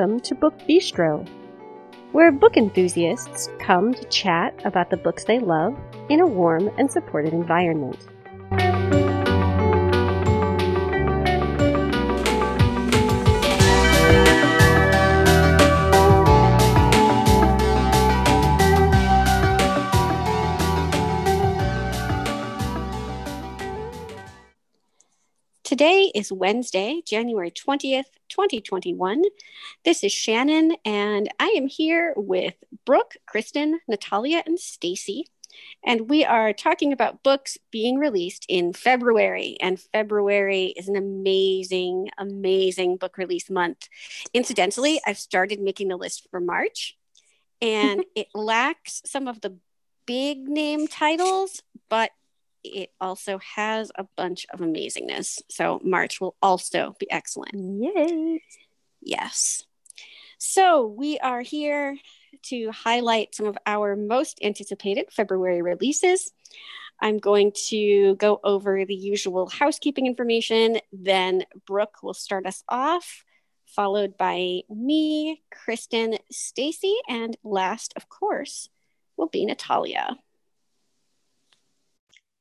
Welcome to Book Bistro, where book enthusiasts come to chat about the books they love in a warm and supportive environment. Today is Wednesday, January 20th, 2021. This is Shannon, and I am here with Brooke, Kristen, Natalia, and Stacy. And we are talking about books being released in February. And February is an amazing, amazing book release month. Incidentally, I've started making the list for March, and it lacks some of the big name titles, but it also has a bunch of amazingness. So March will also be excellent. Yay! Yes. So we are here to highlight some of our most anticipated February releases. I'm going to go over the usual housekeeping information. Then Brooke will start us off, followed by me, Kristen, Stacy, and last, of course, will be Natalia.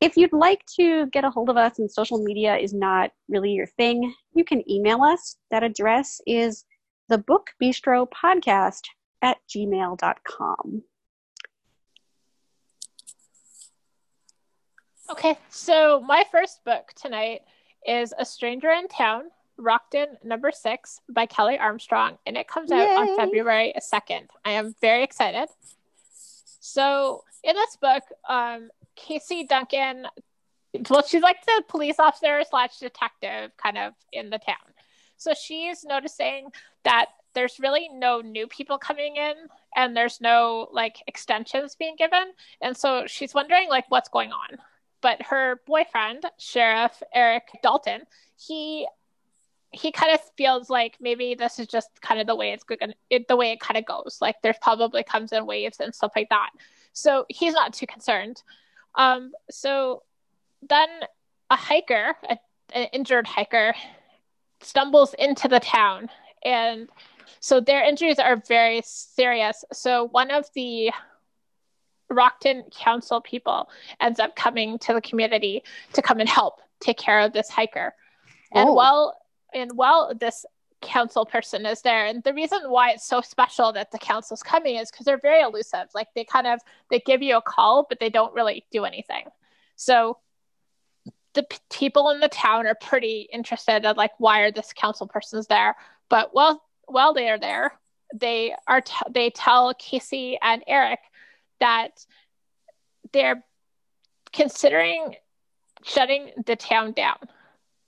If you'd like to get a hold of us and social media is not really your thing, you can email us. That address is the book bistro podcast at gmail.com. Okay, so my first book tonight is A Stranger in Town, Rockton number six by Kelley Armstrong, and it comes out Yay. on February 2nd. I am very excited. So, in this book, um, Casey Duncan, well, she's like the police officer slash detective kind of in the town. So she's noticing that there's really no new people coming in and there's no like extensions being given. And so she's wondering like what's going on. But her boyfriend, Sheriff Eric Dalton, he he kind of feels like maybe this is just kind of the way it's going it, the way it kind of goes like there's probably comes in waves and stuff like that so he's not too concerned um, so then a hiker, a, an injured hiker, stumbles into the town, and so their injuries are very serious. So one of the Rockton Council people ends up coming to the community to come and help take care of this hiker. And oh. while and while this council person is there. And the reason why it's so special that the council's coming is because they're very elusive. Like they kind of they give you a call but they don't really do anything. So the p- people in the town are pretty interested in like why are this council person's there? But while while they are there they are t- they tell casey and eric that they're considering shutting the town down.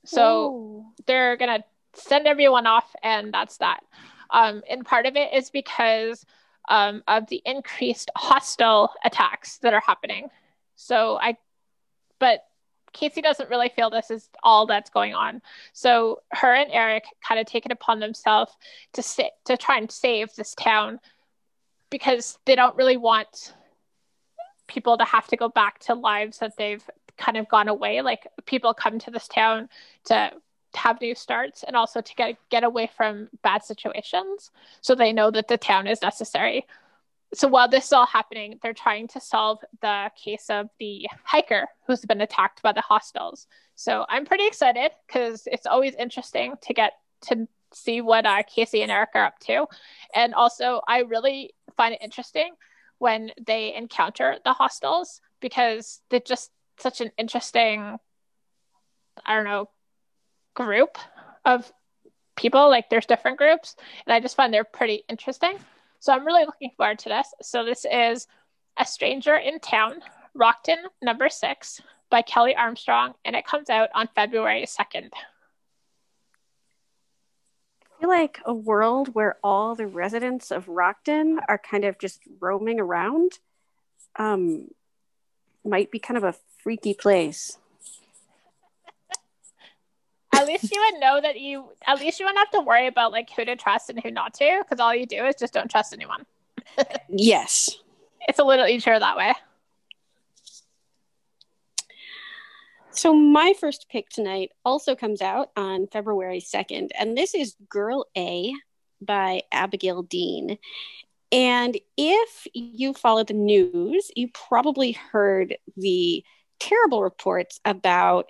So Ooh. they're gonna send everyone off, and that's that. Um, and part of it is because um, of the increased hostile attacks that are happening. So I, but Casey doesn't really feel this is all that's going on. So her and Eric kind of take it upon themselves to sit to try and save this town because they don't really want people to have to go back to lives that they've kind of gone away. Like people come to this town to have new starts and also to get get away from bad situations so they know that the town is necessary. So while this is all happening they're trying to solve the case of the hiker who's been attacked by the hostiles. So i'm pretty excited because it's always interesting to get to see what uh, casey and eric are up to. And also i really find it interesting when they encounter the hostiles because they're just such an interesting i don't know group of people. Like there's different groups, and I just find they're pretty interesting. So I'm really looking forward to this. So this is A Stranger in Town, Rockton number six by Kelley Armstrong, and it comes out on February 2nd. I feel like a world where all the residents of Rockton are kind of just roaming around um, might be kind of a freaky place. At least you would know that you, at least you wouldn't have to worry about like who to trust and who not to, because all you do is just don't trust anyone. yes. It's a little easier that way. So, my first pick tonight also comes out on February 2nd, and this is Girl A by Abigail Dean. And if you follow the news, you probably heard the terrible reports about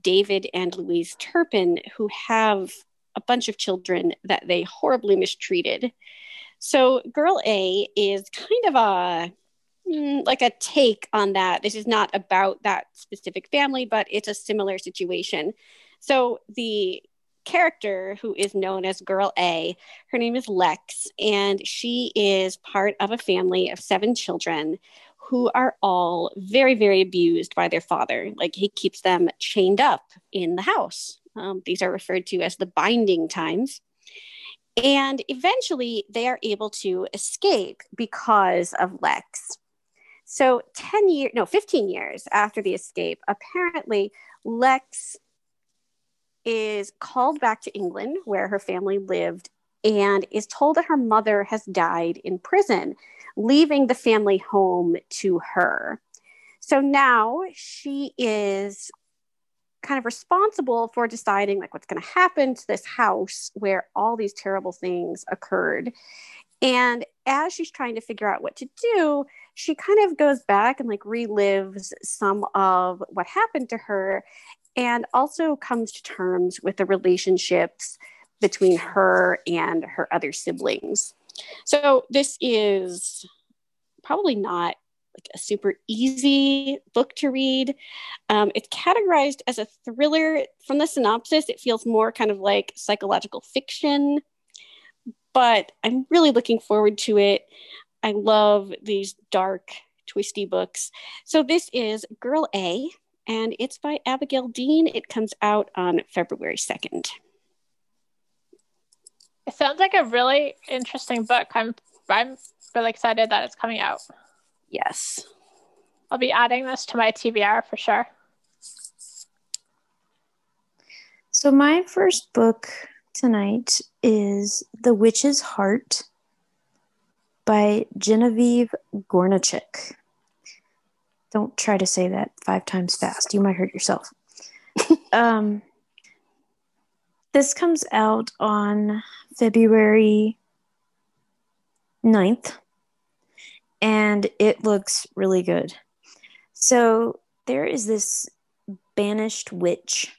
David and Louise Turpin, who have a bunch of children that they horribly mistreated. So, Girl A is kind of a mm, like a take on that. This is not about that specific family, but it's a similar situation. So, the character who is known as Girl A, her name is Lex, and she is part of a family of seven children who are all very, very abused by their father. Like he keeps them chained up in the house. Um, these are referred to as the binding times. And eventually they are able to escape because of Lex. So 10 years, no, 15 years after the escape, apparently Lex is called back to England where her family lived and is told that her mother has died in prison leaving the family home to her. So now she is kind of responsible for deciding like what's going to happen to this house where all these terrible things occurred. And as she's trying to figure out what to do, she kind of goes back and like relives some of what happened to her and also comes to terms with the relationships between her and her other siblings. So this is probably not like a super easy book to read. Um, it's categorized as a thriller. From the synopsis, it feels more kind of like psychological fiction, but I'm really looking forward to it. I love these dark, twisty books. So this is Girl A, and it's by Abigail Dean. It comes out on February 2nd. It sounds like a really interesting book. I'm I'm really excited that it's coming out. Yes. I'll be adding this to my TBR for sure. So my first book tonight is The Witch's Heart by Genevieve Gornichec. Don't try to say that five times fast. You might hurt yourself. um, this comes out on February 9th, and it looks really good. So there is this banished witch,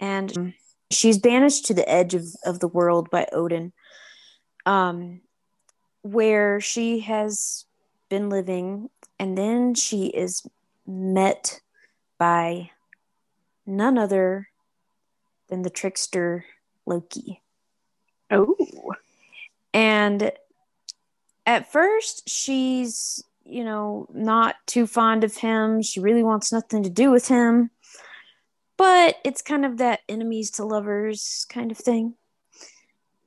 and she's banished to the edge of, of the world by Odin, um, where she has been living, and then she is met by none other than the trickster Loki. Oh. And at first, she's, you know, not too fond of him. She really wants nothing to do with him. But it's kind of that enemies to lovers kind of thing.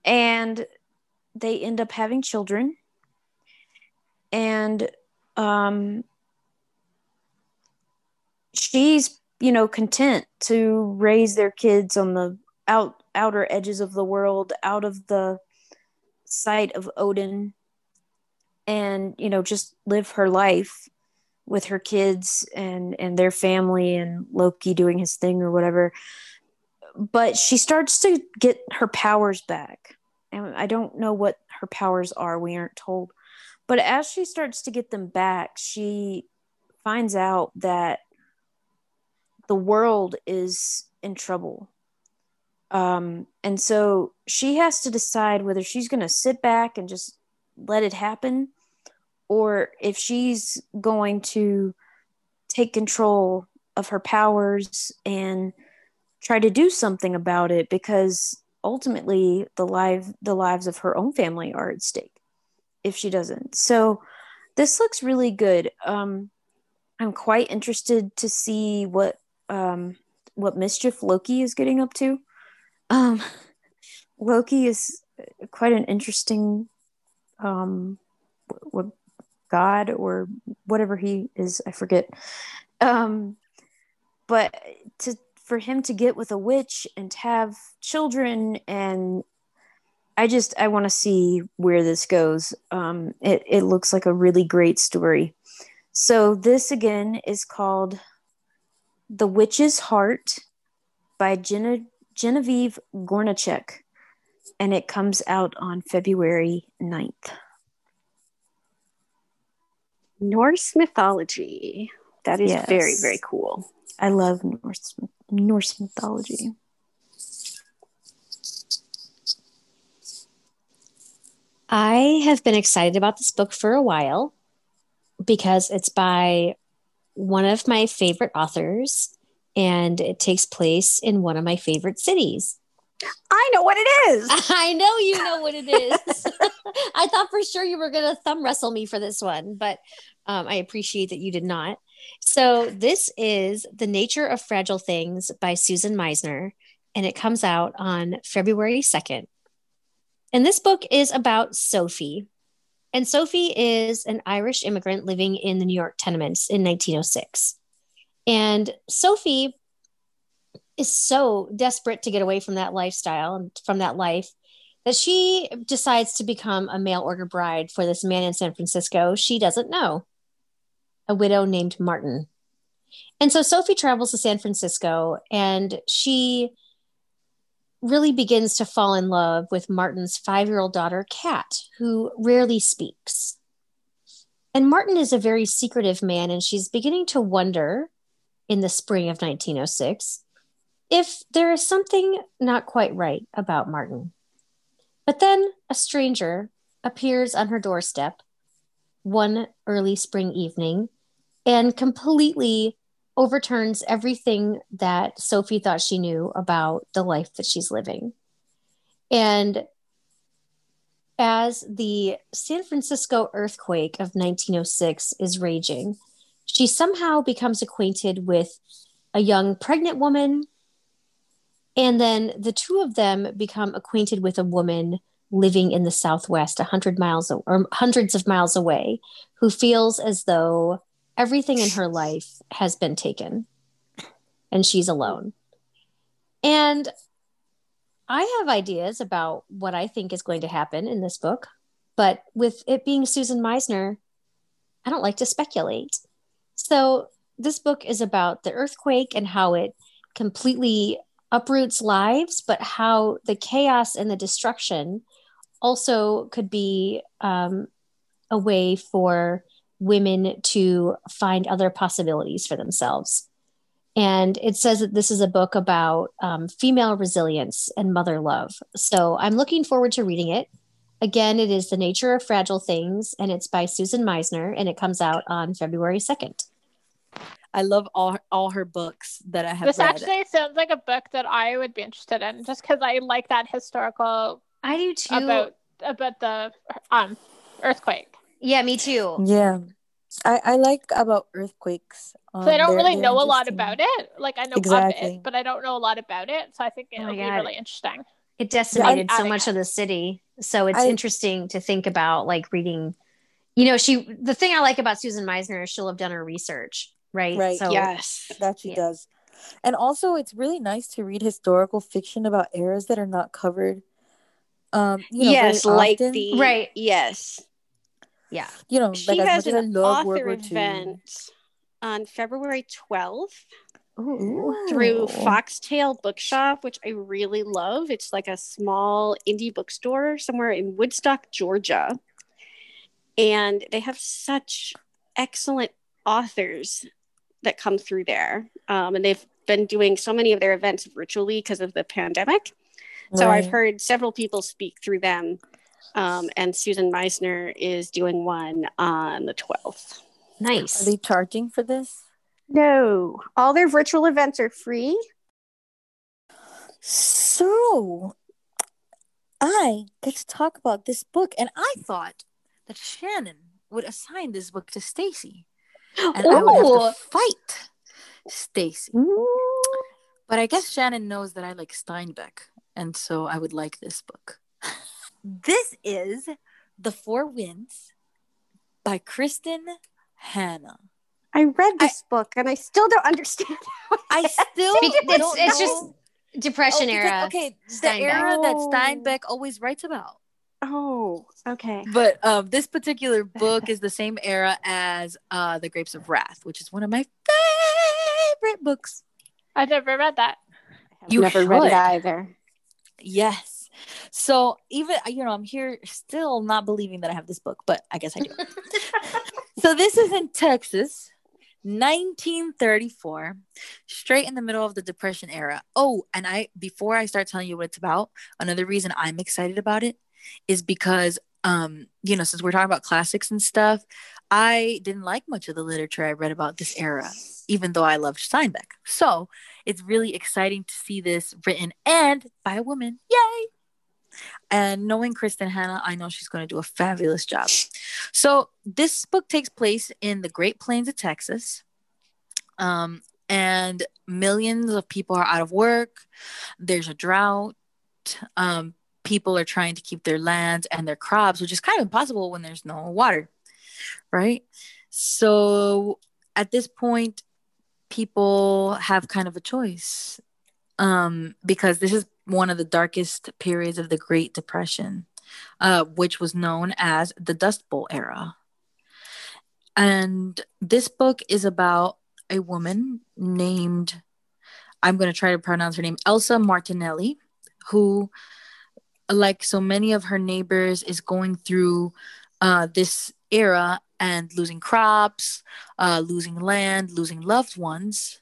And they end up having children. And um, she's, you know, content to raise their kids on the out outer edges of the world, out of the sight of Odin and you know just live her life with her kids and and their family and Loki doing his thing or whatever. But she starts to get her powers back. And I don't know what her powers are we aren't told. But as she starts to get them back she finds out that the world is in trouble. Um, and so she has to decide whether she's going to sit back and just let it happen or if she's going to take control of her powers and try to do something about it because ultimately the life the lives of her own family are at stake if she doesn't. So this looks really good. Um i'm quite interested to see what um what mischief loki is getting up to. Um Loki is quite an interesting um what god or whatever he is i forget. Um but to for him to get with a witch and have children and i just i want to see where this goes. Um it, it looks like a really great story. So this again is called the witch's heart by Gene- genevieve Gornichec and it comes out on february 9th Norse mythology. That is Yes. very, very cool. I love Norse Norse mythology. I have been excited about this book for a while because it's by one of my favorite authors and it takes place in one of my favorite cities. I know what it is. I know you know what it is. I thought for sure you were going to thumb wrestle me for this one, but um, I appreciate that you did not. So, this is The Nature of Fragile Things by Susan Meissner, and it comes out on February 2nd. And this book is about Sophie. And Sophie is an Irish immigrant living in the New York tenements in 1906. And Sophie is so desperate to get away from that lifestyle and from that life that she decides to become a mail order bride for this man in San Francisco she doesn't know, a widow named Martin. And so Sophie travels to San Francisco and she really begins to fall in love with Martin's five year old daughter, Kat, who rarely speaks. And Martin is a very secretive man, and she's beginning to wonder in the spring of 1906 if there is something not quite right about Martin. But then a stranger appears on her doorstep one early spring evening and completely overturns everything that Sophie thought she knew about the life that she's living. And as the San Francisco earthquake of 1906 is raging, she somehow becomes acquainted with a young pregnant woman. And then the two of them become acquainted with a woman living in the Southwest, a hundred miles or hundreds of miles away, who feels as though everything in her life has been taken and she's alone. And I have ideas about what I think is going to happen in this book, but with it being Susan Meissner, I don't like to speculate. So, this book is about the earthquake and how it completely uproots lives, but how the chaos and the destruction also could be um, a way for women to find other possibilities for themselves. And it says that this is a book about um, female resilience and mother love. So I'm looking forward to reading it. Again, it is The Nature of Fragile Things, and it's by Susan Meissner, and it comes out on February 2nd. I love all all her books that I have This read. actually sounds like a book that I would be interested in, just because I like that historical I do too. about about the um earthquake. Yeah, me too. yeah, I I like about earthquakes. Um, So I don't really know a lot about it. Like I know of Exactly. it, but I don't know a lot about it. So I think Oh it'll my be God. really interesting. It decimated so much it. of the city. So it's I- interesting to think about like reading, you know, she, the thing I like about Susan Meissner is she'll have done her research, right? Right. So yes. That she Yeah. does. And also it's really nice to read historical fiction about eras that are not covered. Um, you know, yes, like often. the Right. Yes. Yeah. you know, She like has much as I an author event on February 12th Ooh. through Foxtail Bookshop, which I really love. It's like a small indie bookstore somewhere in Woodstock, Georgia. And they have such excellent authors that come through there. Um, and they've been doing so many of their events virtually because of the pandemic. So I've heard several people speak through them. Um, and Susan Meissner is doing one on the 12th. Nice. Are they charging for this? No, all their virtual events are free. So I get to talk about this book, and I thought that Shannon would assign this book to Stacy, and I would have to fight Stacy. But I guess Shannon knows that I like Steinbeck, and so I would like this book. this is The Four Winds by Kristin Hannah. I read this book and I still don't understand. I still it's- don't it's know- just Depression Oh, era. Okay, the Steinbeck. era that Oh. Steinbeck always writes about. oh, okay. But um, this particular book is the same era as uh, The Grapes of Wrath, which is one of my favorite books. I've never read that. I've You never read it either. Yes. So even you know, I'm here still not believing that I have this book, but I guess I do. so this is in Texas, 1934, straight in the middle of the Depression era. Oh, and I before I start telling you what it's about, another reason I'm excited about it is because um, you know, since we're talking about classics and stuff, I didn't like much of the literature I read about this era, even though I loved Steinbeck. So it's really exciting to see this written and by a woman. Yay! And knowing Kristin Hannah, I know she's going to do a fabulous job. So this book takes place in the Great Plains of Texas. Um, and millions of people are out of work. There's a drought. Um, people are trying to keep their lands and their crops, which is kind of impossible when there's no water, right? So at this point, people have kind of a choice um, because this is one of the darkest periods of the Great Depression, uh, which was known as the Dust Bowl era. And this book is about a woman named, I'm going to try to pronounce her name, Elsa Martinelli, who, like so many of her neighbors, is going through uh, this era and losing crops, uh, losing land, losing loved ones.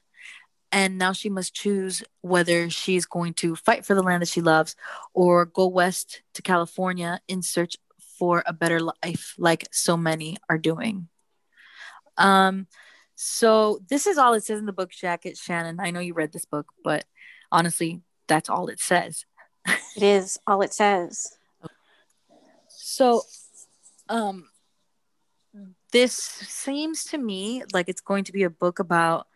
And now she must choose whether she's going to fight for the land that she loves or go west to California in search for a better life, like so many are doing. Um, so this is all it says in the book jacket, Shannon. I know you read this book, but honestly, that's all it says. It is all it says. So, um, this seems to me like it's going to be a book about,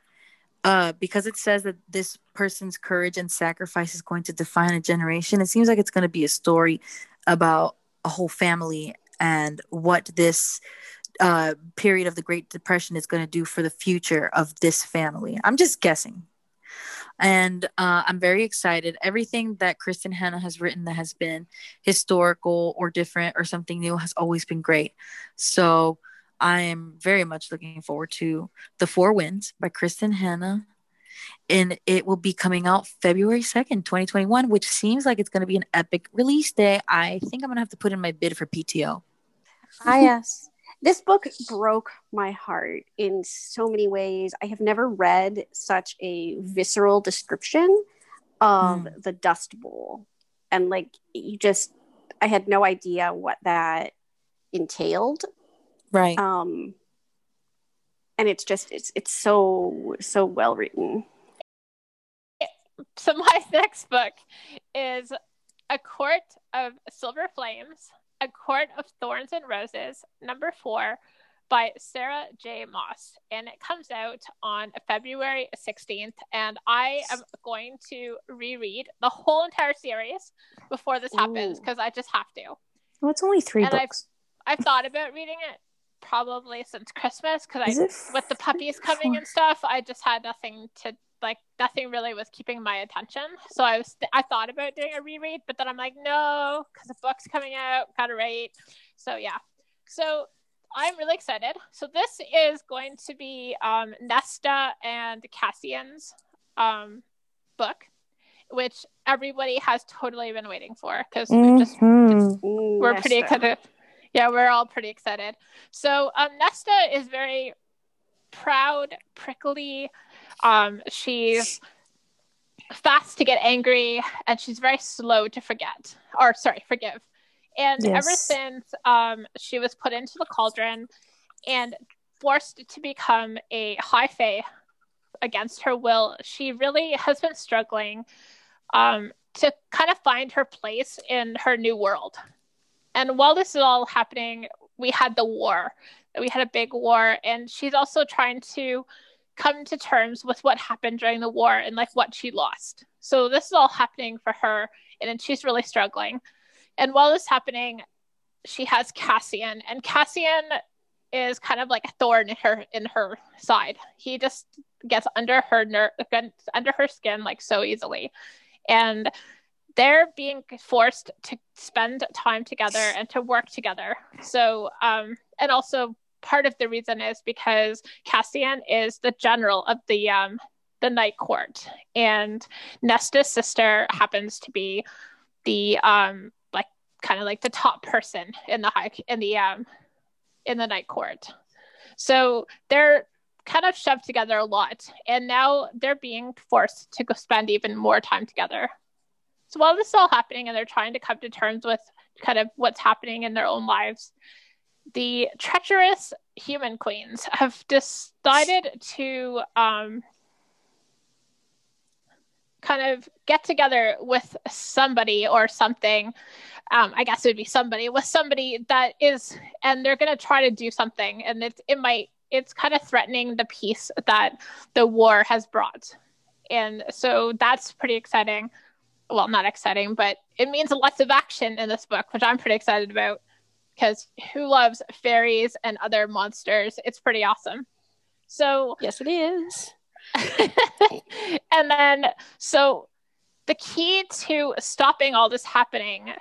uh, because it says that this person's courage and sacrifice is going to define a generation. It seems like it's going to be a story about a whole family and what this uh, period of the Great Depression is going to do for the future of this family. I'm just guessing. And uh, I'm very excited. Everything that Kristin Hannah has written that has been historical or different or something new has always been great. So I am very much looking forward to The Four Winds by Kristin Hannah. And it will be coming out February 2nd, 2021, which seems like it's going to be an epic release day. I think I'm going to have to put in my bid for PTO. Ah, yes. This book broke my heart in so many ways. I have never read such a visceral description of Mm. the Dust Bowl. And like, you just, I had no idea what that entailed. Right. Um, and it's just, it's, it's so, so well written. So my next book is A Court of Silver Flames, A Court of Thorns and Roses, number four, by Sarah J. Maas. And it comes out on February 16th. And I am going to reread the whole entire series before this happens because I just have to. Well, it's only three And I've- books. I've thought about reading it probably since Christmas because I with the puppies coming and stuff, I just had nothing to like. Nothing really was keeping my attention. So I was I thought about doing a reread, but then I'm like, no, because the book's coming out, gotta wait. So yeah. So I'm really excited. So this is going to be um, Nesta and Cassian's um, book, which everybody has totally been waiting for because we've just Mhm. Ooh, we're pretty excited. Yeah, we're all pretty excited. So um, Nesta is very proud, prickly. Um, she's fast to get angry, and she's very slow to forget, or sorry, forgive. And ever since um, she was put into the cauldron and forced to become a high fae against her will, she really has been struggling um, to kind of find her place in her new world. And while this is all happening, we had the war. We had a big war, and she's also trying to come to terms with what happened during the war and like what she lost. So this is all happening for her and she's really struggling. And while this is happening, she has Cassian, and Cassian is kind of like a thorn in her in her side. He just gets under her ner- under her skin like so easily, and they're being forced to spend time together and to work together. So, um, and also part of the reason is because Cassian is the general of the um, the night court, and Nesta's sister happens to be the um, like kind of like the top person in the high in the um, in the night court. So they're kind of shoved together a lot, and now they're being forced to go spend even more time together. So while this is all happening and they're trying to come to terms with kind of what's happening in their own lives, the treacherous human queens have decided to um, kind of get together with somebody or something. Um, I guess it would be somebody with somebody that is, and they're going to try to do something, and it it might it's kind of threatening the peace that the war has brought, and so that's pretty exciting well, not exciting, but it means lots of action in this book, which I'm pretty excited about because who loves fairies and other monsters? It's pretty awesome. So, yes, it is. and then, so the key to stopping all this happening,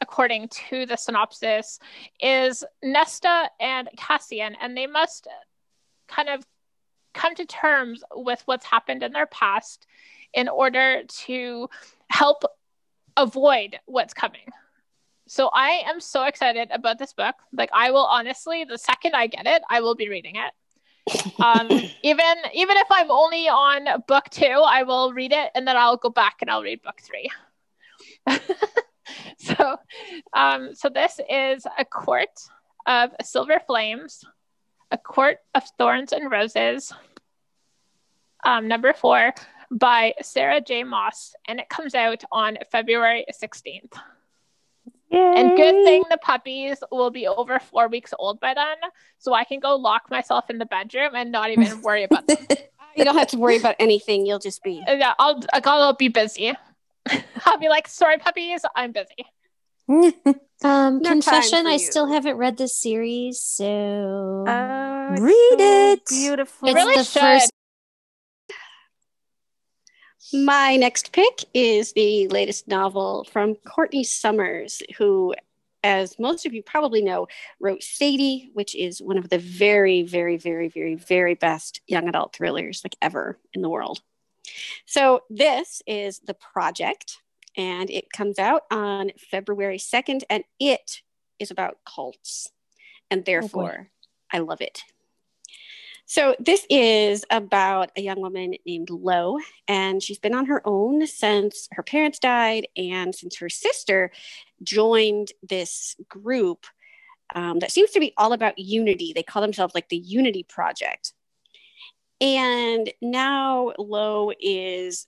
according to the synopsis, is Nesta and Cassian, and they must kind of come to terms with what's happened in their past in order to help avoid what's coming. So I am so excited about this book. Like I will honestly, the second I get it, I will be reading it. um, even even if I'm only on book two, I will read it and then I'll go back and I'll read book three. so, um, so this is a court of silver flames, a court of thorns and roses. Um, number four, by Sarah J. Maas, and it comes out on February 16th. Yay. And good thing the puppies will be over four weeks old by then, so I can go lock myself in the bedroom and not even worry about them. you don't have to worry about anything. You'll just be. Yeah, I'll I'll be busy. I'll be like, sorry, puppies, I'm busy. um, no confession: I still haven't read this series, so uh, read so it. Beautiful. It's really the should. first my next pick is the latest novel from Courtney Summers, who, as most of you probably know, wrote Sadie, which is one of the very, very, very, very, very best young adult thrillers like ever in the world. So this is The Project, and it comes out on February 2nd, and it is about cults. And oh, therefore, oh I love it. So, this is about a young woman named Lo, and she's been on her own since her parents died and since her sister joined this group um, that seems to be all about unity. They call themselves like the Unity Project. And now Lo is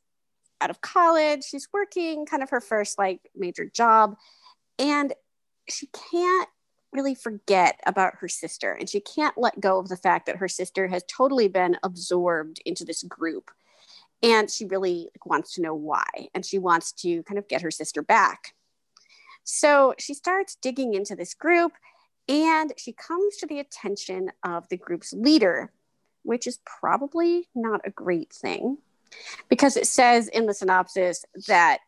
out of college. She's working kind of her first like major job. And she can't really forget about her sister and she can't let go of the fact that her sister has totally been absorbed into this group and she really wants to know why and she wants to kind of get her sister back. So she starts digging into this group and she comes to the attention of the group's leader which is probably not a great thing because it says in the synopsis that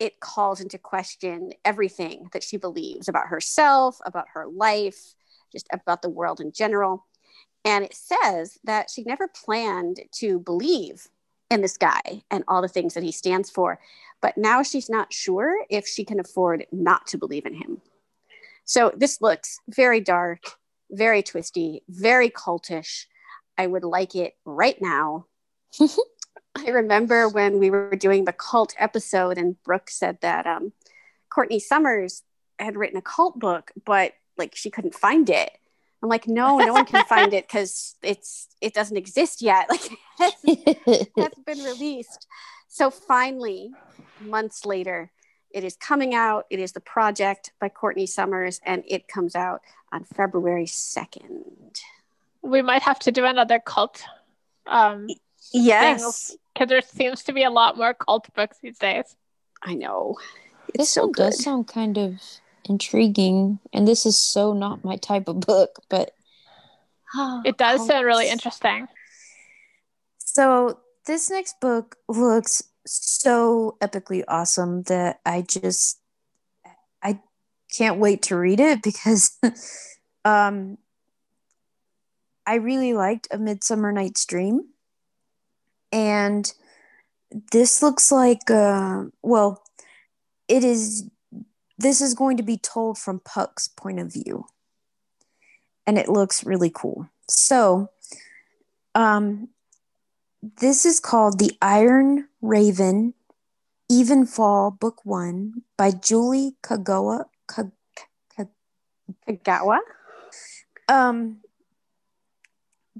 it calls into question everything that she believes about herself, about her life, just about the world in general. And it says that she never planned to believe in this guy and all the things that he stands for. But now she's not sure if she can afford not to believe in him. So this looks very dark, very twisty, very cultish. I would like it right now. I remember when we were doing the cult episode, and Brooke said that um, Courtney Summers had written a cult book, but like she couldn't find it. I'm like, no, no one can find it because it's it doesn't exist yet. Like it hasn't been released. So finally, months later, it is coming out. It is the project by Courtney Summers, and it comes out on February second. We might have to do another cult um, Yes. Because there seems to be a lot more cult books these days. I know. It's this so one good. does sound kind of intriguing, and this is so not my type of book, but It does sound really interesting. So this next book looks so epically awesome that I just I can't wait to read it because um I really liked A Midsummer Night's Dream. And this looks like uh well it is this is going to be told from Puck's point of view. And it looks really cool. So um this is called The Iron Raven Evenfall Book One by Julie Kagawa. Ka- Kagawa. um,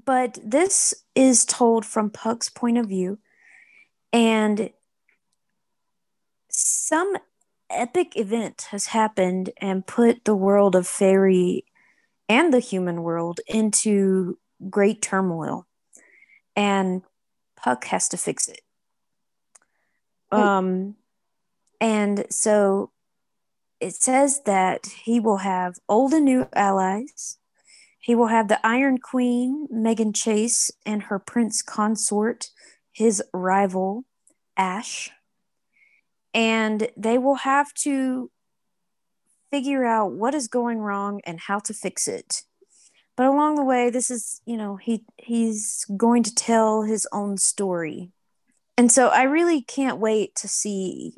but this is told from Puck's point of view, and some epic event has happened and put the world of fairy and the human world into great turmoil, and Puck has to fix it. Um, and so it says that he will have old and new allies. He will have the Iron Queen, Meghan Chase, and her prince consort, his rival, Ash. And they will have to figure out what is going wrong and how to fix it. But along the way, this is, you know, he he's going to tell his own story. And so I really can't wait to see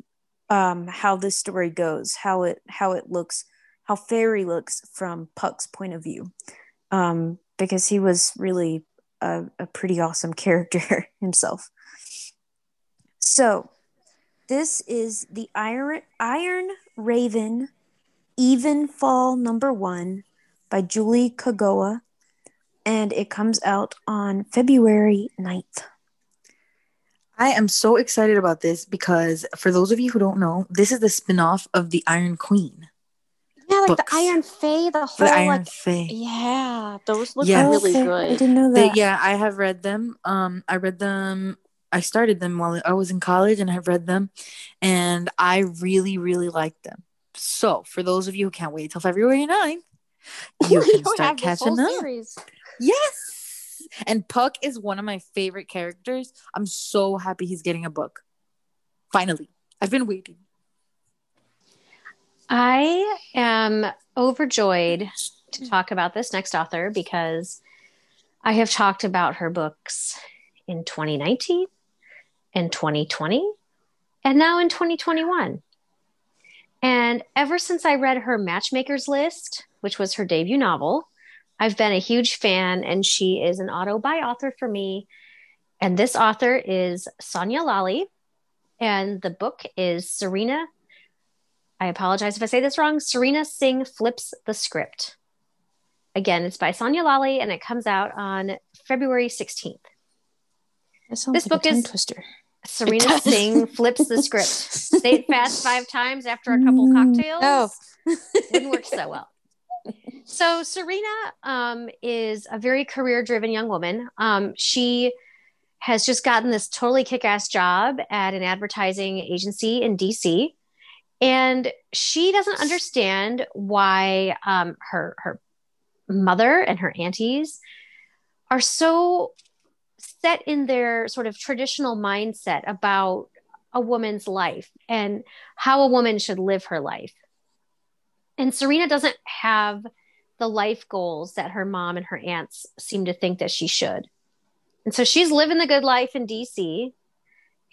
um, how this story goes, how it how it looks, how Fairy looks from Puck's point of view, um, because he was really a, a pretty awesome character himself. So, this is the Iron Iron Raven, Even Fall number one by Julie Kagawa, and it comes out on February 9th. I am so excited about this because for those of you who don't know, this is the spin-off of the Iron Queen. Yeah, like Books. the Iron Fey, the whole The Iron like Fey. yeah, those look Yes. really Okay, I didn't know They- that. yeah, I have read them. Um, I read them. I started them while I was in college, and I've read them, and I really, really liked them. So, for those of you who can't wait till February 9th, you can don't start catching whole up. series. Yes. And Puck is one of my favorite characters. I'm so happy he's getting a book. Finally. I've been waiting. I am overjoyed to talk about this next author because I have talked about her books in 2019 and 2020 and now in 2021. And ever since I read her Matchmaker's List, which was her debut novel, I've been a huge fan, and she is an auto buy author for me. And this author is Sonya Lalli, and the book is Serena I apologize if I say this wrong. Serena Singh flips the script. Again, it's by Sonya Lalli and it comes out on February 16th. This like book a is- twister. Serena. Singh flips the script. Say it fast five times after a couple Mm, cocktails. oh. Wouldn't work so well. So Serena um, is a very career-driven young woman. Um, she has just gotten this totally kick-ass job at an advertising agency in DC, and she doesn't understand why um, her her mother and her aunties are so set in their sort of traditional mindset about a woman's life and how a woman should live her life. And Serena doesn't have the life goals that her mom and her aunts seem to think that she should. And so she's living the good life in DC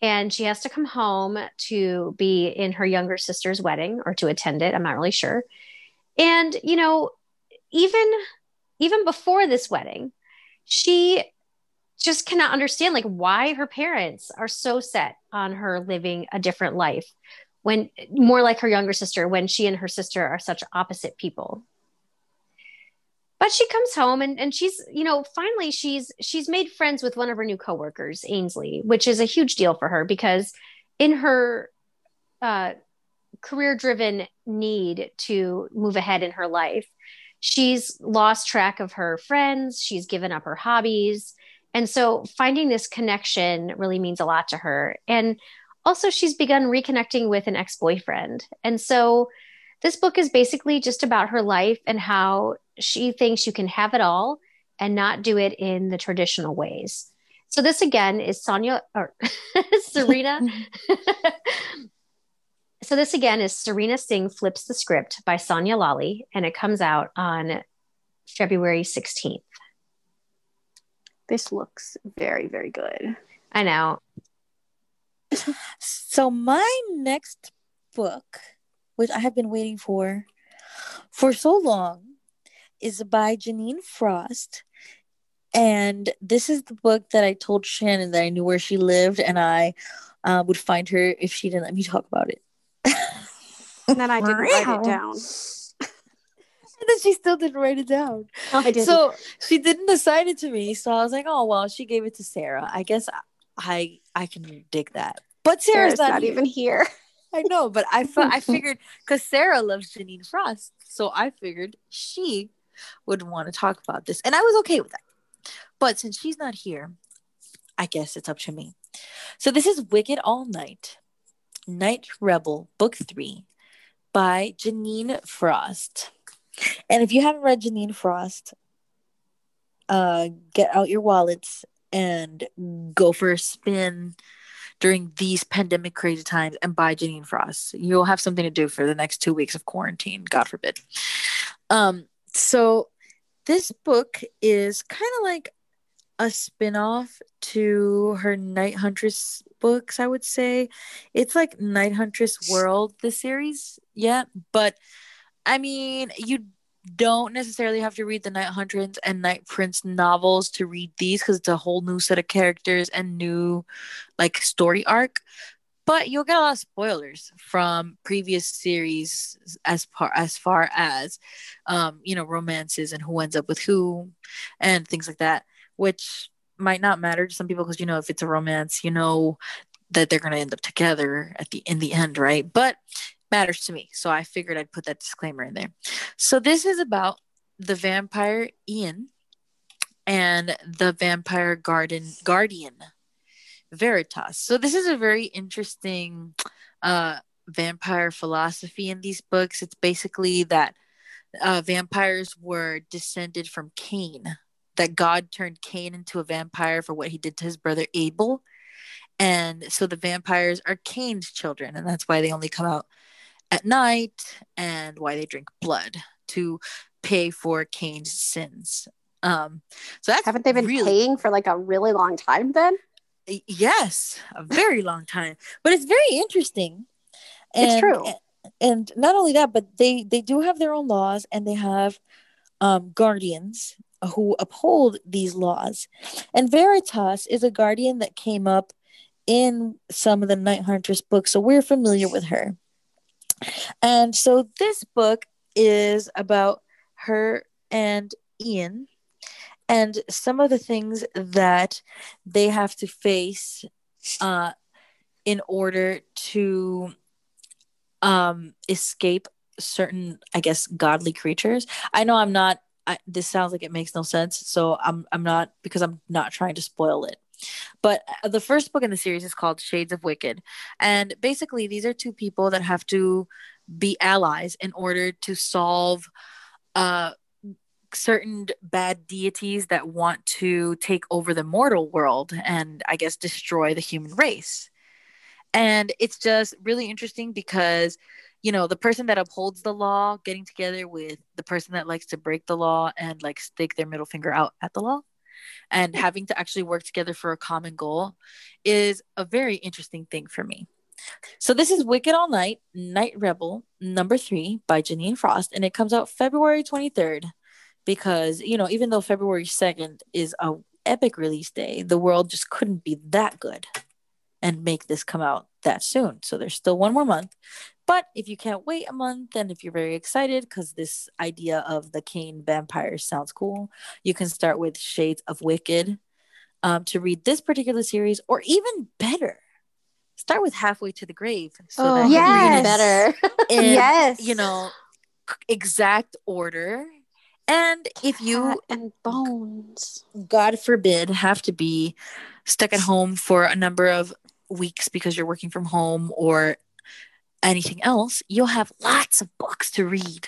and she has to come home to be in her younger sister's wedding or to attend it. I'm not really sure. And, you know, even even before this wedding, she just cannot understand like why her parents are so set on her living a different life when more like her younger sister when she and her sister are such opposite people but she comes home and, and she's you know finally she's she's made friends with one of her new coworkers ainsley which is a huge deal for her because in her uh, career driven need to move ahead in her life she's lost track of her friends she's given up her hobbies and so finding this connection really means a lot to her and also, she's begun reconnecting with an ex boyfriend. And so this book is basically just about her life and how she thinks you can have it all and not do it in the traditional ways. So this again is Sonya or Serena. so this again is Serena Singh flips the script by Sonya Lalli, and it comes out on February 16th. This looks very, very good. I know. So my next book, which I have been waiting for for so long, is by Jeaniene Frost. And this is the book that I told Shannon that I knew where she lived and I uh, would find her if she didn't let me talk about it. And then I didn't write it down. And then she still didn't write it down. I didn't. So she didn't assign it to me. So I was like, oh well, she gave it to Sarah. I guess I I can dig that. But Sarah's, Sarah's not, not even here. I know, but I fi- I figured because Sarah loves Jeaniene Frost, so I figured she would want to talk about this, and I was okay with that. But since she's not here, I guess it's up to me. So this is Wicked All Night, Night Rebel, Book Three, by Jeaniene Frost. And if you haven't read Jeaniene Frost, uh, get out your wallets and go for a spin during these pandemic crazy times and buy Jeaniene Frost. You'll have something to do for the next two weeks of quarantine, God forbid. Um, so this book is kind of like a spin-off to her Night Huntress books, I would say. It's like Night Huntress World, the series, yeah. But I mean, you don't necessarily have to read the Night Huntress and Night Prince novels to read these because it's a whole new set of characters and new like story arc. But you'll get a lot of spoilers from previous series as far as far as um, you know, romances and who ends up with who and things like that, which might not matter to some people because you know if it's a romance, you know that they're gonna end up together at the in the end, right? But matters to me. So I figured I'd put that disclaimer in there. So this is about the vampire Ian and the vampire garden guardian Veritas. So this is a very interesting uh vampire philosophy in these books. It's basically that uh, vampires were descended from Cain, that God turned Cain into a vampire for what he did to his brother Abel. And so the vampires are Cain's children, and that's why they only come out at night and why they drink blood to pay for Cain's sins. Um, so that's Haven't they been really, paying for like a really long time then? Yes, a very long time, but it's very interesting. It's true. And not only that, but they they do have their own laws, and they have um, guardians who uphold these laws. And Veritas is a guardian that came up in some of the Night Huntress books, so we're familiar with her. And so this book is about her and Ian and some of the things that they have to face uh, in order to um, escape certain, I guess, godly creatures. I know I'm not. I, this sounds like it makes no sense, so I'm I'm not because I'm not trying to spoil it. But uh, the first book in the series is called Shades of Wicked, and basically these are two people that have to be allies in order to solve uh certain bad deities that want to take over the mortal world and I guess destroy the human race. And it's just really interesting because, you know, the person that upholds the law getting together with the person that likes to break the law and like stick their middle finger out at the law and having to actually work together for a common goal is a very interesting thing for me. So this is Wicked All Night, Night Rebel, number three by Jeaniene Frost, and it comes out February 23rd because, you know, even though February 2nd is a epic release day, the world just couldn't be that good and make this come out that soon. So there's still one more month. But if you can't wait a month and if you're very excited because this idea of the Cain vampires sounds cool, you can start with Shades of Wicked um, to read this particular series, or even better, start with Halfway to the Grave. So oh, that you read yes. better. in, Yes. you know, exact order. And if you Cat and bones. God forbid, have to be stuck at home for a number of weeks because you're working from home or anything else, you'll have lots of books to read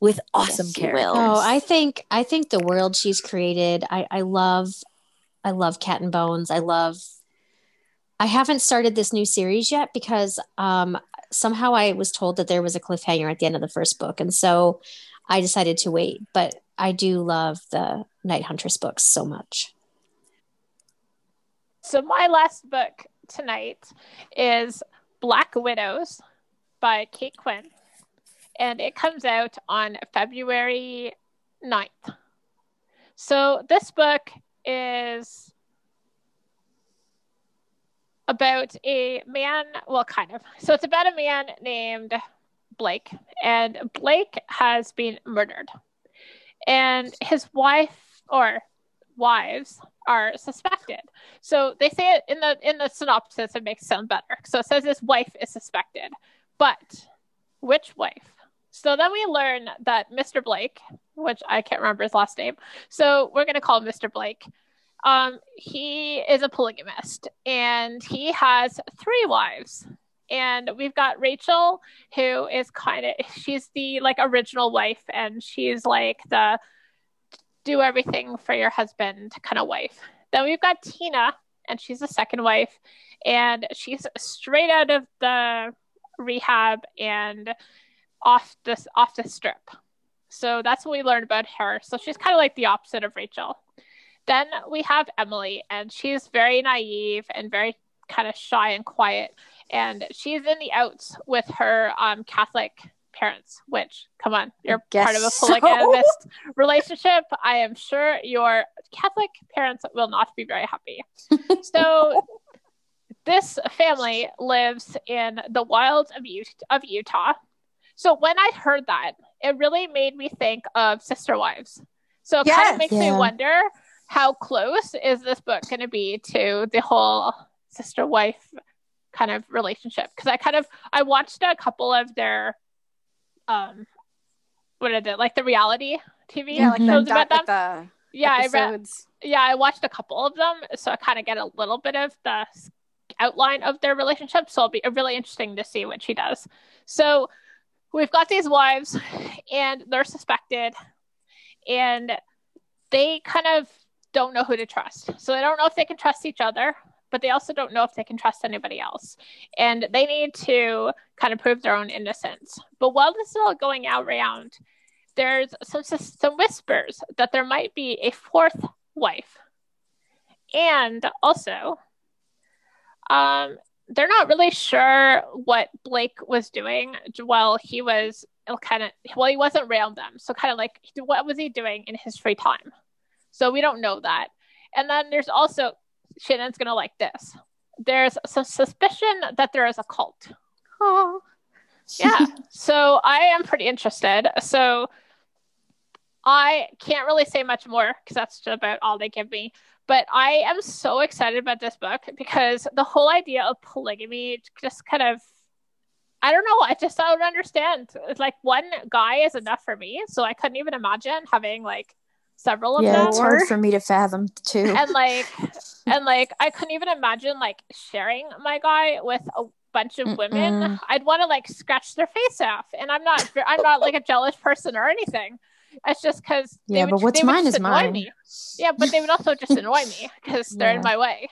with awesome Yes, characters. will. Oh, I think I think the world she's created. I I love I love Cat and Bones. I love. I haven't started this new series yet because um, somehow I was told that there was a cliffhanger at the end of the first book, and so I decided to wait. But I do love the Night Huntress books so much. So my last book tonight is Black Widows by Cate Quinn. And it comes out on February 9th. So this book is about a man, well, kind of. So it's about a man named Blake, and Blake has been murdered. And his wife or wives are suspected. So they say it in the in the synopsis it makes it sound better. So it says his wife is suspected. But which wife? So then we learn that Mr. Blake, which I can't remember his last name, so we're gonna call him Mr. Blake. Um, he is a polygamist and he has three wives. And we've got Rachel, who is kind of she's the like original wife, and she's like the do everything for your husband kind of wife. Then we've got Tina, and she's a second wife, and she's straight out of the rehab and off this off the strip. So that's what we learned about her. So she's kind of like the opposite of Rachel. Then we have Emily, and she's very naive and very kind of shy and quiet, and she's in the outs with her um, Catholic parents. Which, come on, you're part of a so. relationship. I am sure your Catholic parents will not be very happy. so this family lives in the wilds of, Ut- of Utah. So when I heard that, it really made me think of Sister Wives. So it kind of makes Yeah. me wonder how close is this book going to be to the whole sister wife kind of relationship? Because I kind of I watched a couple of their um what is it like the reality TV Yeah, like the, shows doc- about them. the yeah, I read episodes. yeah, I watched a couple of them, so I kind of get a little bit of the outline of their relationship. So it'll be really interesting to see what she does. So we've got these wives, and they're suspected, and they kind of don't know who to trust. So they don't know if they can trust each other, but they also don't know if they can trust anybody else. And they need to kind of prove their own innocence. But while this is all going out around, there's some some whispers that there might be a fourth wife, and also, um, they're not really sure what Blake was doing while he was kind of well, he wasn't around them, so kind of like what was he doing in his free time? So we don't know that. And then there's also Shannon's gonna like this. There's some suspicion that there is a cult. Oh, Yeah. so I am pretty interested. So I can't really say much more because that's just about all they give me. But I am so excited about this book because the whole idea of polygamy just kind of I don't know, I just don't understand. It's like one guy is enough for me. So I couldn't even imagine having like several of yeah, them it's hard for me to fathom too. and like and like i couldn't even imagine like sharing my guy with a bunch of women. Mm-mm. i'd want to like scratch their face off and i'm not i'm not like a jealous person or anything. It's just because Yeah, but what's mine is mine. me. Yeah but they would also just annoy me because they're in my way.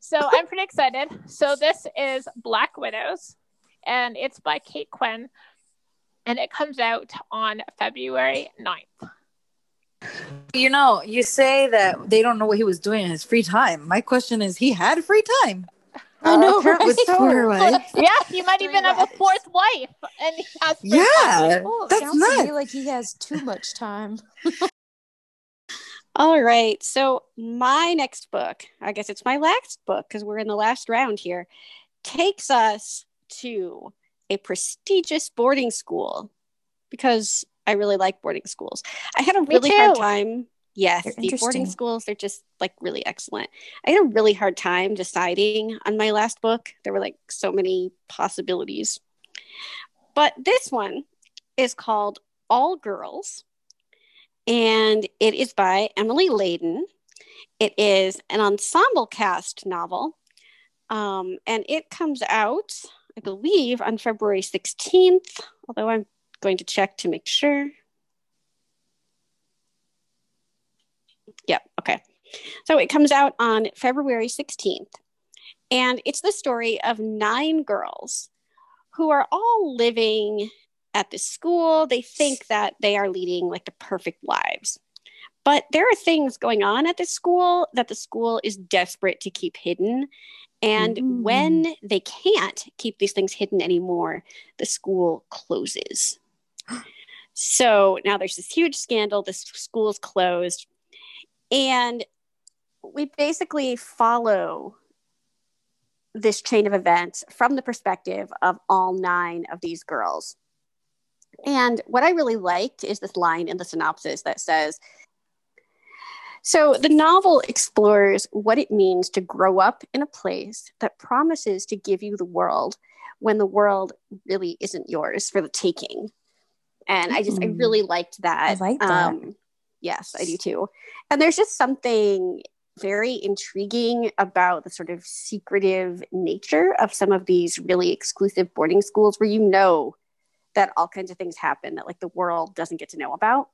So i'm pretty excited. So this is black widows and it's by cate quinn and it comes out on february 9th You know, you say that they don't know what he was doing in his free time. My question is, he had free time I uh, know, apparently right? with so. four wives. yeah he might Three even have a fourth wife and he has free Yeah, time. Oh, that's sounds to me like he has too much time. All right. So my next book, I guess it's my last book because we're in the last round here, takes us to a prestigious boarding school because I really like boarding schools. I had a really hard time. Yes, They're the boarding schools, they're just like really excellent. I had a really hard time deciding on my last book. There were like so many possibilities. But this one is called All Girls and it is by Emily Layden. It is an ensemble cast novel. Um, and it comes out, I believe, on February 16th, although I'm going to check to make sure. Yep, okay. So it comes out on February 16th. And it's the story of nine girls who are all living at this school. They think that they are leading like the perfect lives. But there are things going on at the school that the school is desperate to keep hidden. And mm. when they can't keep these things hidden anymore, the school closes. So now there's this huge scandal. The school's closed. And we basically follow this chain of events from the perspective of all nine of these girls. And what I really liked is this line in the synopsis that says, so the novel explores what it means to grow up in a place that promises to give you the world when the world really isn't yours for the taking. And I just, mm. I really liked that. I like that. Um, yes, I do too. And there's just something very intriguing about the sort of secretive nature of some of these really exclusive boarding schools where you know that all kinds of things happen that like the world doesn't get to know about.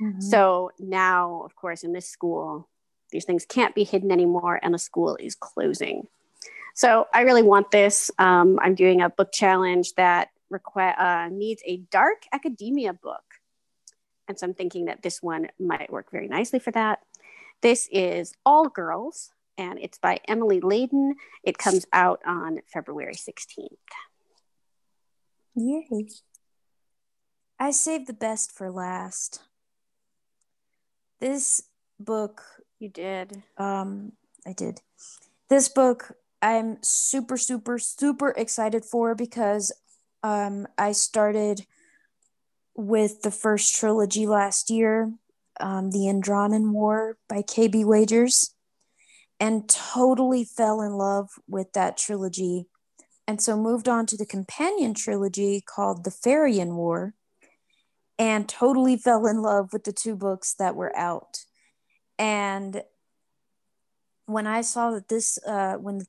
Mm-hmm. So now, of course, in this school, these things can't be hidden anymore, and the school is closing. So I really want this. Um, I'm doing a book challenge that requ- uh, needs a dark academia book. And so I'm thinking that this one might work very nicely for that. This is All Girls, and it's by Emily Layden. It comes out on February 16th. Yay. I saved the best for last. This book you did. Um I did. This book I'm super super super excited for because um I started with the first trilogy last year, um, The Indranan War by KB Wagers, and totally fell in love with that trilogy. And so moved on to the companion trilogy called The Farian War and totally fell in love with the two books that were out. And when I saw that this, uh, when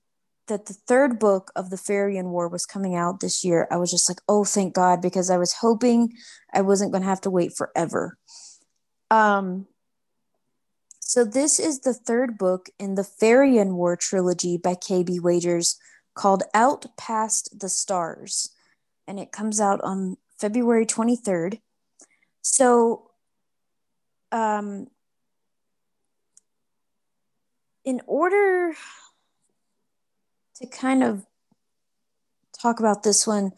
that the third book of the Farian War was coming out this year, I was just like, oh, thank God, because I was hoping I wasn't going to have to wait forever. Um, so this is the third book in the Farian War trilogy by KB Wagers called Out Past the Stars, and it comes out on February 23rd. So, um, in order to kind of talk about this one,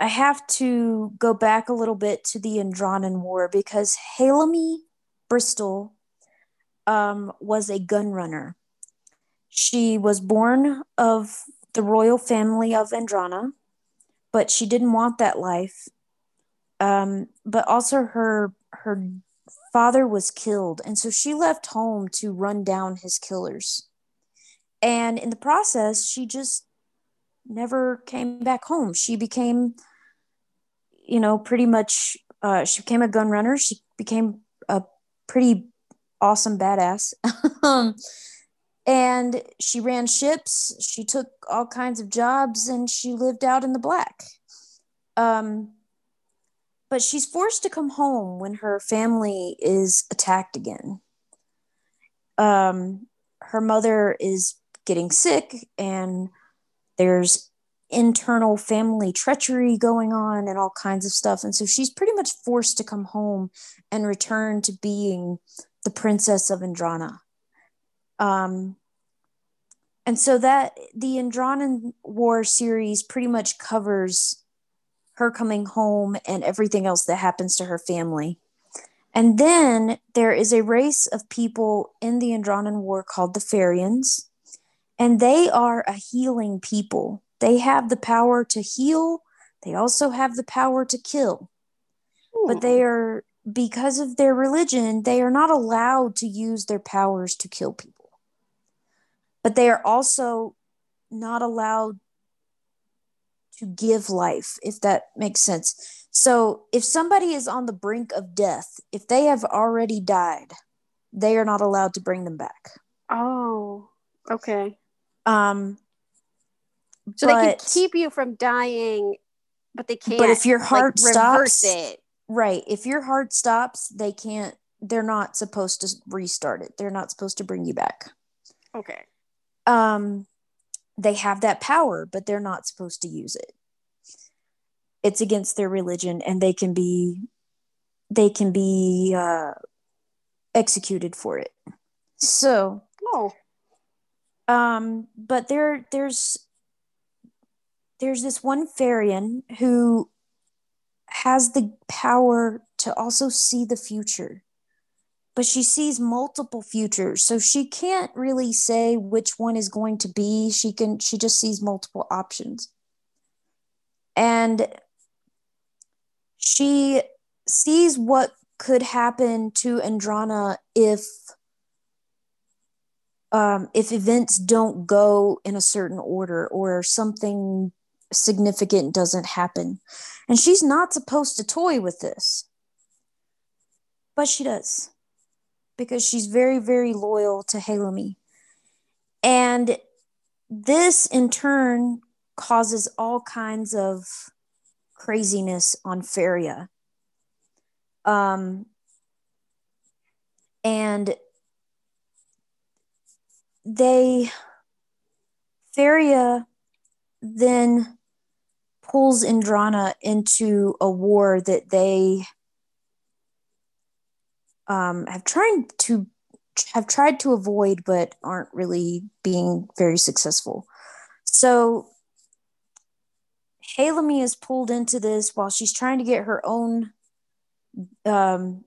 I have to go back a little bit to the Indranan War because Hailimi Bristol um, was a gun runner. She was born of the royal family of Indrana, but she didn't want that life um, but also her her father was killed, and so she left home to run down his killers. And in the process, she just never came back home. She became, you know, pretty much. Uh, she became a gun runner. She became a pretty awesome badass. um, and she ran ships. She took all kinds of jobs, and she lived out in the black. Um, but she's forced to come home when her family is attacked again. Um, her mother is getting sick, and there's internal family treachery going on and all kinds of stuff. And so she's pretty much forced to come home and return to being the princess of Indrana. Um, and so that the Indranan War series pretty much covers her coming home and everything else that happens to her family. And then there is a race of people in the Indranan War called the Farians, and they are a healing people. They have the power to heal, they also have the power to kill. Ooh. But they are, because of their religion, they are not allowed to use their powers to kill people. But they are also not allowed to give life, if that makes sense. So if somebody is on the brink of death, if they have already died, they are not allowed to bring them back. Oh, okay. Um, So they can keep you from dying, but they can't. but if your heart reverse stops it. right if your heart stops they can't they're not supposed to restart it they're not supposed to bring you back Okay. um they have that power but they're not supposed to use it it's against their religion and they can be they can be uh executed for it so Oh. Um but there there's there's this one Farian who has the power to also see the future but she sees multiple futures. So she can't really say which one is going to be. She can she just sees multiple options. And she sees what could happen to Indrana if um, if events don't go in a certain order or something significant doesn't happen. And she's not supposed to toy with this. But she does. Because she's very, very loyal to Hailimi. And this in turn causes all kinds of craziness on Feria. Um, and they Feria then pulls Indrana into a war that they um, have tried to have tried to avoid, but aren't really being very successful. So Hailimi is pulled into this while she's trying to get her own um,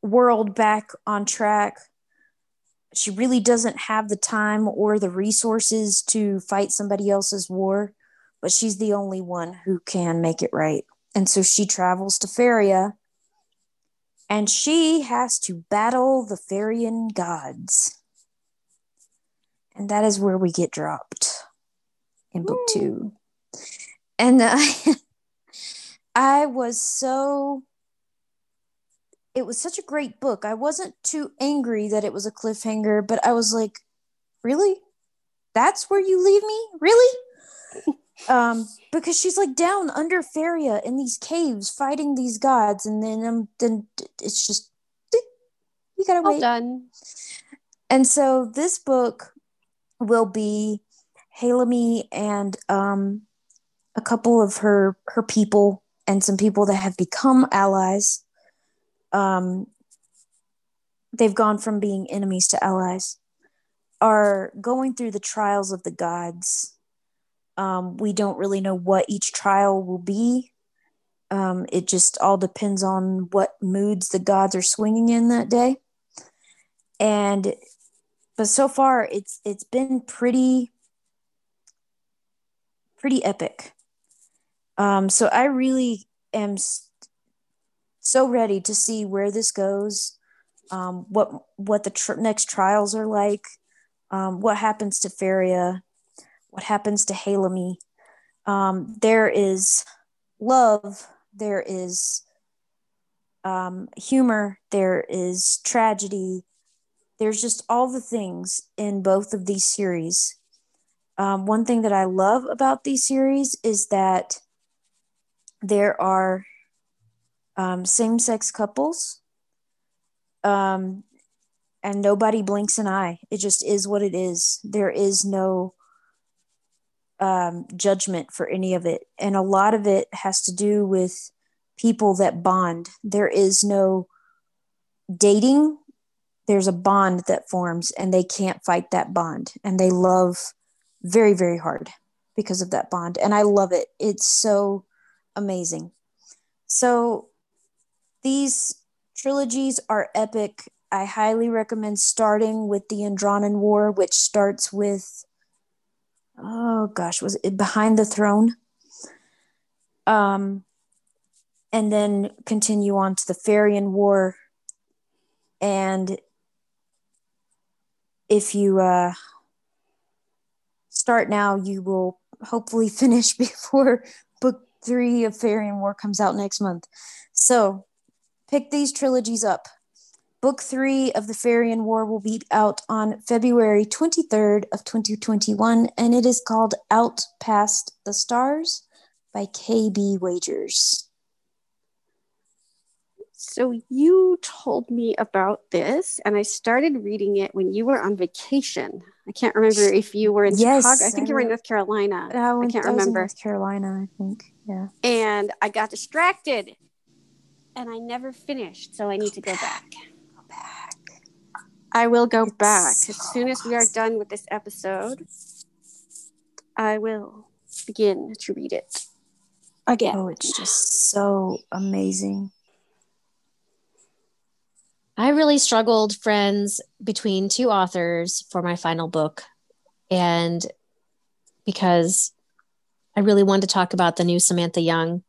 world back on track she really doesn't have the time or the resources to fight somebody else's war, but she's the only one who can make it right. And so she travels to Feria and she has to battle the Farian gods. And that is where we get dropped in book two. And I, I was so it was such a great book. I wasn't too angry that it was a cliffhanger, but I was like, really? That's where you leave me? Really? um, because she's like down under Feria in these caves fighting these gods, and then um, then it's just you gotta wait. done. And so this book will be Hailimi and um, a couple of her her people and some people that have become allies. Um, they've gone from being enemies to allies. Are going through the trials of the gods. Um, we don't really know what each trial will be. Um, it just all depends on what moods the gods are swinging in that day. And but so far it's it's been pretty pretty epic um so i really am so ready to see where this goes um what what the tr- next trials are like um what happens to feria what happens to hailimi um there is love there is um humor there is tragedy there's just all the things in both of these series. Um, one thing that I love about these series is that there are um, same sex couples, um, and nobody blinks an eye. It just is what it is. There is no um, judgment for any of it. And a lot of it has to do with people that bond. There is no dating there's a bond that forms and they can't fight that bond and they love very very hard because of that bond and i love it it's so amazing so these trilogies are epic. I highly recommend starting with the indranan war which starts with oh gosh was it behind the throne? Um and then continue on to the farian war. And if you uh, start now, you will hopefully finish before book three of Farian War comes out next month. So pick these trilogies up. book three of the Farian War will be out on February 23rd of 2021, and it is called Out Past the Stars by KB Wagers. So you told me about this, and I started reading it when you were on vacation. I can't remember if you were in Yes, Chicago. I think I you were in North Carolina. I, went- can't I was in remember. North Carolina, I think. Yeah. And I got distracted, and I never finished. So I need to go back. Go back. I will go It's back so as soon as we are done with this episode. I will begin to read it again. Oh, it's just so amazing. I really struggled, friends, between two authors for my final book. And because I really wanted to talk about the new Samantha Young,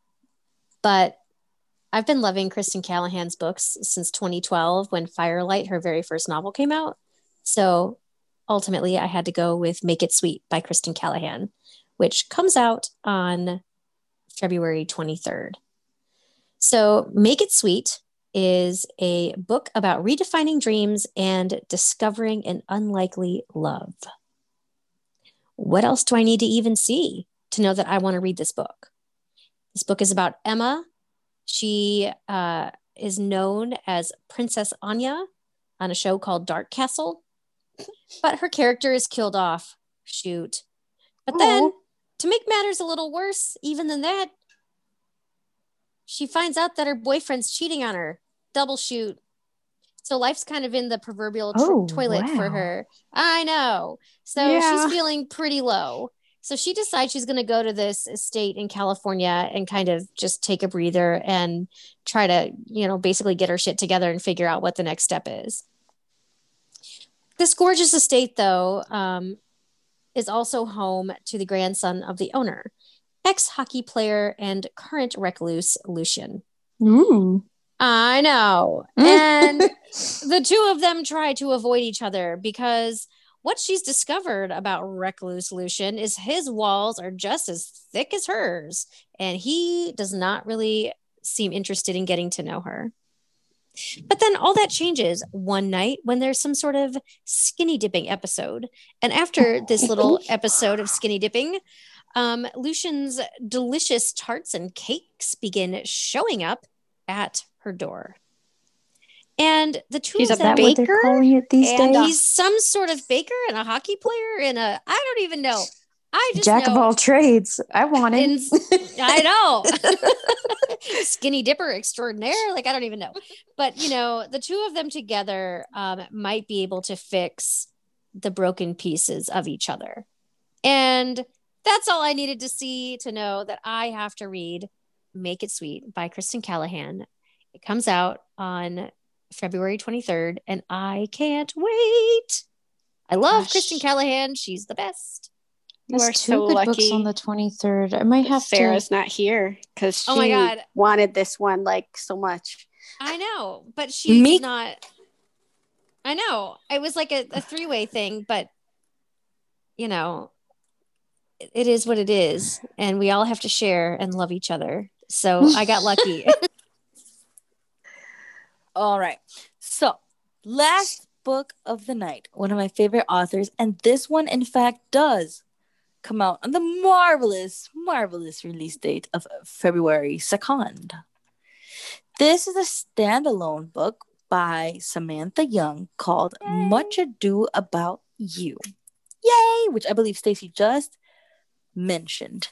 but I've been loving Kristen Callahan's books since 2012 when Firelight, her very first novel, came out. So ultimately, I had to go with Make It Sweet by Kristen Callahan, which comes out on February 23rd. So, Make It Sweet is a book about redefining dreams and discovering an unlikely love. What else do I need to even see to know that I want to read this book? This book is about Emma. She uh, is known as Princess Anya on a show called Dark Castle, but her character is killed off. Shoot. But then, Aw. to make matters a little worse, even than that, she finds out that her boyfriend's cheating on her. Double shoot. So life's kind of in the proverbial Oh, toilet for her. I know. So Yeah. she's feeling pretty low. So she decides she's going to go to this estate in California and kind of just take a breather and try to, you know, basically get her shit together and figure out what the next step is. This gorgeous estate, though, um, is also home to the grandson of the owner, ex hockey player and current recluse Lucian. Ooh. I know. And the two of them try to avoid each other because what she's discovered about recluse Lucian is his walls are just as thick as hers, and he does not really seem interested in getting to know her. But then all that changes one night when there's some sort of skinny dipping episode. And after this little episode of skinny dipping, um, Lucian's delicious tarts and cakes begin showing up at her door. And the two He's of a them, Is that baker calling it these and days? he's some sort of baker and a hockey player and a I don't even know. I just Jack of all trades. I want it. I know. Skinny dipper extraordinaire. Like, I don't even know. But, you know, the two of them together um, might be able to fix the broken pieces of each other. And that's all I needed to see to know that I have to read Make It Sweet by Kristen Callahan. It comes out on February 23rd, and I can't wait. I love Gosh. Kristen Callahan. She's the best. You There's are two so good lucky. books on the 23rd. I might have Sarah's to. not here because she Oh my God. wanted this one like so much. I know, but she's Me- not. I know. It was like a, a three way thing, but you know, it, it is what it is, and we all have to share and love each other. So I got lucky. All right. So, last book of the night, one of my favorite authors, and this one, in fact, does come out on the marvelous, marvelous release date of February 2nd. This is a standalone book by Samantha Young called Much Ado About You. Yay! Which I believe Stacy just mentioned.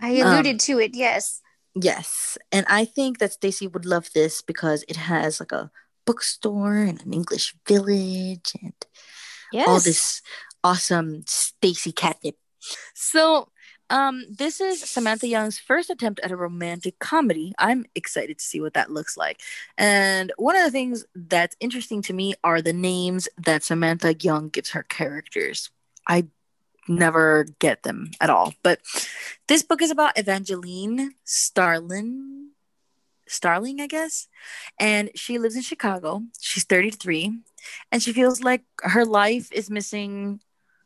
I alluded um, to it. Yes. Yes, and I think that Stacy would love this because it has like a bookstore and an English village and Yes. all this awesome Stacy catnip. So, um, this is Samantha Young's first attempt at a romantic comedy. I'm excited to see what that looks like. And one of the things that's interesting to me are the names that Samantha Young gives her characters. I never get them at all. But this book is about Evangeline Starlin. Starling, I guess. And she lives in Chicago. She's 33. And she feels like her life is missing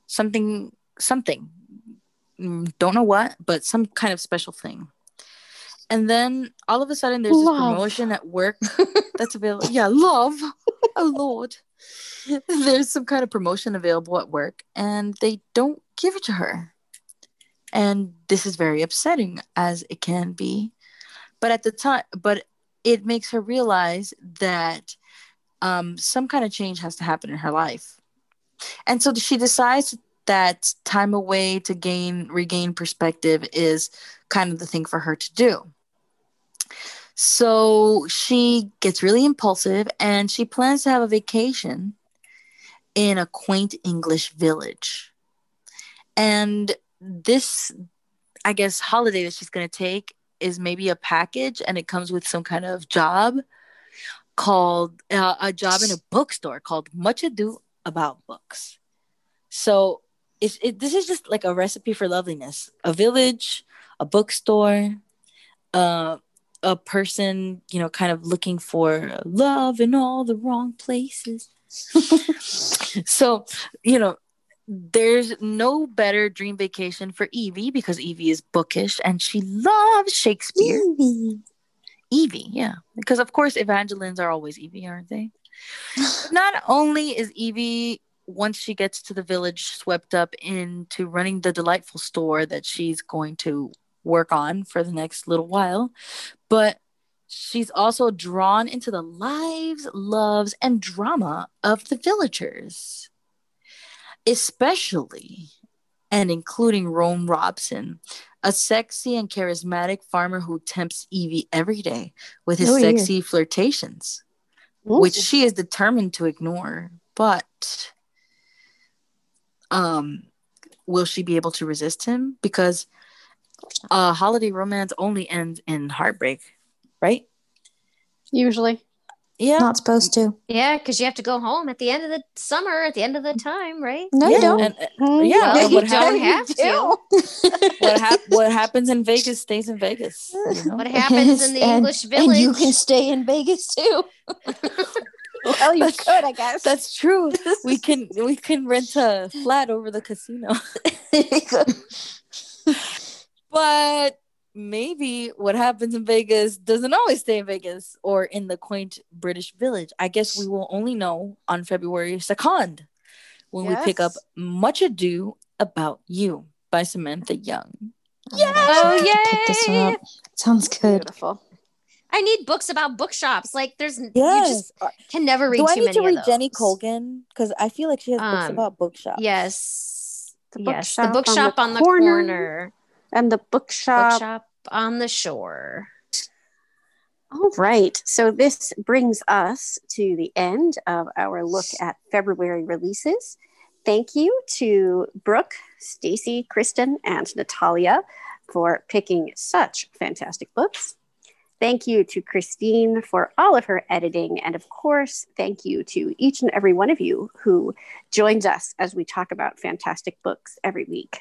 something, something. Mm, Don't know what, but some kind of special thing. And then all of a sudden, there's this promotion at work that's available. Yeah, love. Oh, Lord. There's some kind of promotion available at work, and they don't give it to her. And this is very upsetting, as it can be. But at the time, but it makes her realize that um, some kind of change has to happen in her life. And so she decides that time away to gain regain perspective is kind of the thing for her to do. So she gets really impulsive and she plans to have a vacation in a quaint English village. And this, I guess, holiday that she's going to take is maybe a package and it comes with some kind of job called uh, a job in a bookstore called Much Ado About Books. So it's, it, this is just like a recipe for loveliness a village, a bookstore, uh, a person, you know, kind of looking for love in all the wrong places. so, you know, there's no better dream vacation for Evie because Evie is bookish and she loves Shakespeare. Evie, yeah. Because of course Evangelines are always Evie, aren't they? Not only is Evie once she gets to the village swept up into running the delightful store that she's going to work on for the next little while, but she's also drawn into the lives, loves, and drama of the villagers, especially and including Roane Robson, a sexy and charismatic farmer who tempts Evie every day with his Oh, yeah. sexy flirtations, which she is determined to ignore. But um, will she be able to resist him? Because a holiday romance only ends in heartbreak, right? Usually. Yeah. Not supposed to. Yeah, because you have to go home at the end of the summer, at the end of the time, right? No, yeah. you don't. And, uh, yeah. Well, you what, don't hap- have to. what, hap- what happens in Vegas stays in Vegas. you know? What happens in the And- English village? And you can stay in Vegas too. Well, you That's- could, I guess. That's true. We can we can rent a flat over the casino. but maybe what happens in Vegas doesn't always stay in Vegas or in the quaint British village. I guess we will only know on February 2nd when we pick up Much Ado About You by Samantha Young. Oh, Pick this one. Sounds good. Beautiful. I need books about bookshops. Like there's you Yes. just can never read Do I too need many to read Jenny. Colgan? Because I feel like she has books Um, about bookshops. Yes. The yes. bookshop the on bookshop the on the, corner. corner. And the bookshop. Bookshop on the shore. All right. So this brings us to the end of our look at February releases. Thank you to Brooke, Stacy, Kristen, and Natalia for picking such fantastic books. Thank you to Christine for all of her editing. And of course, thank you to each and every one of you who joins us as we talk about fantastic books every week.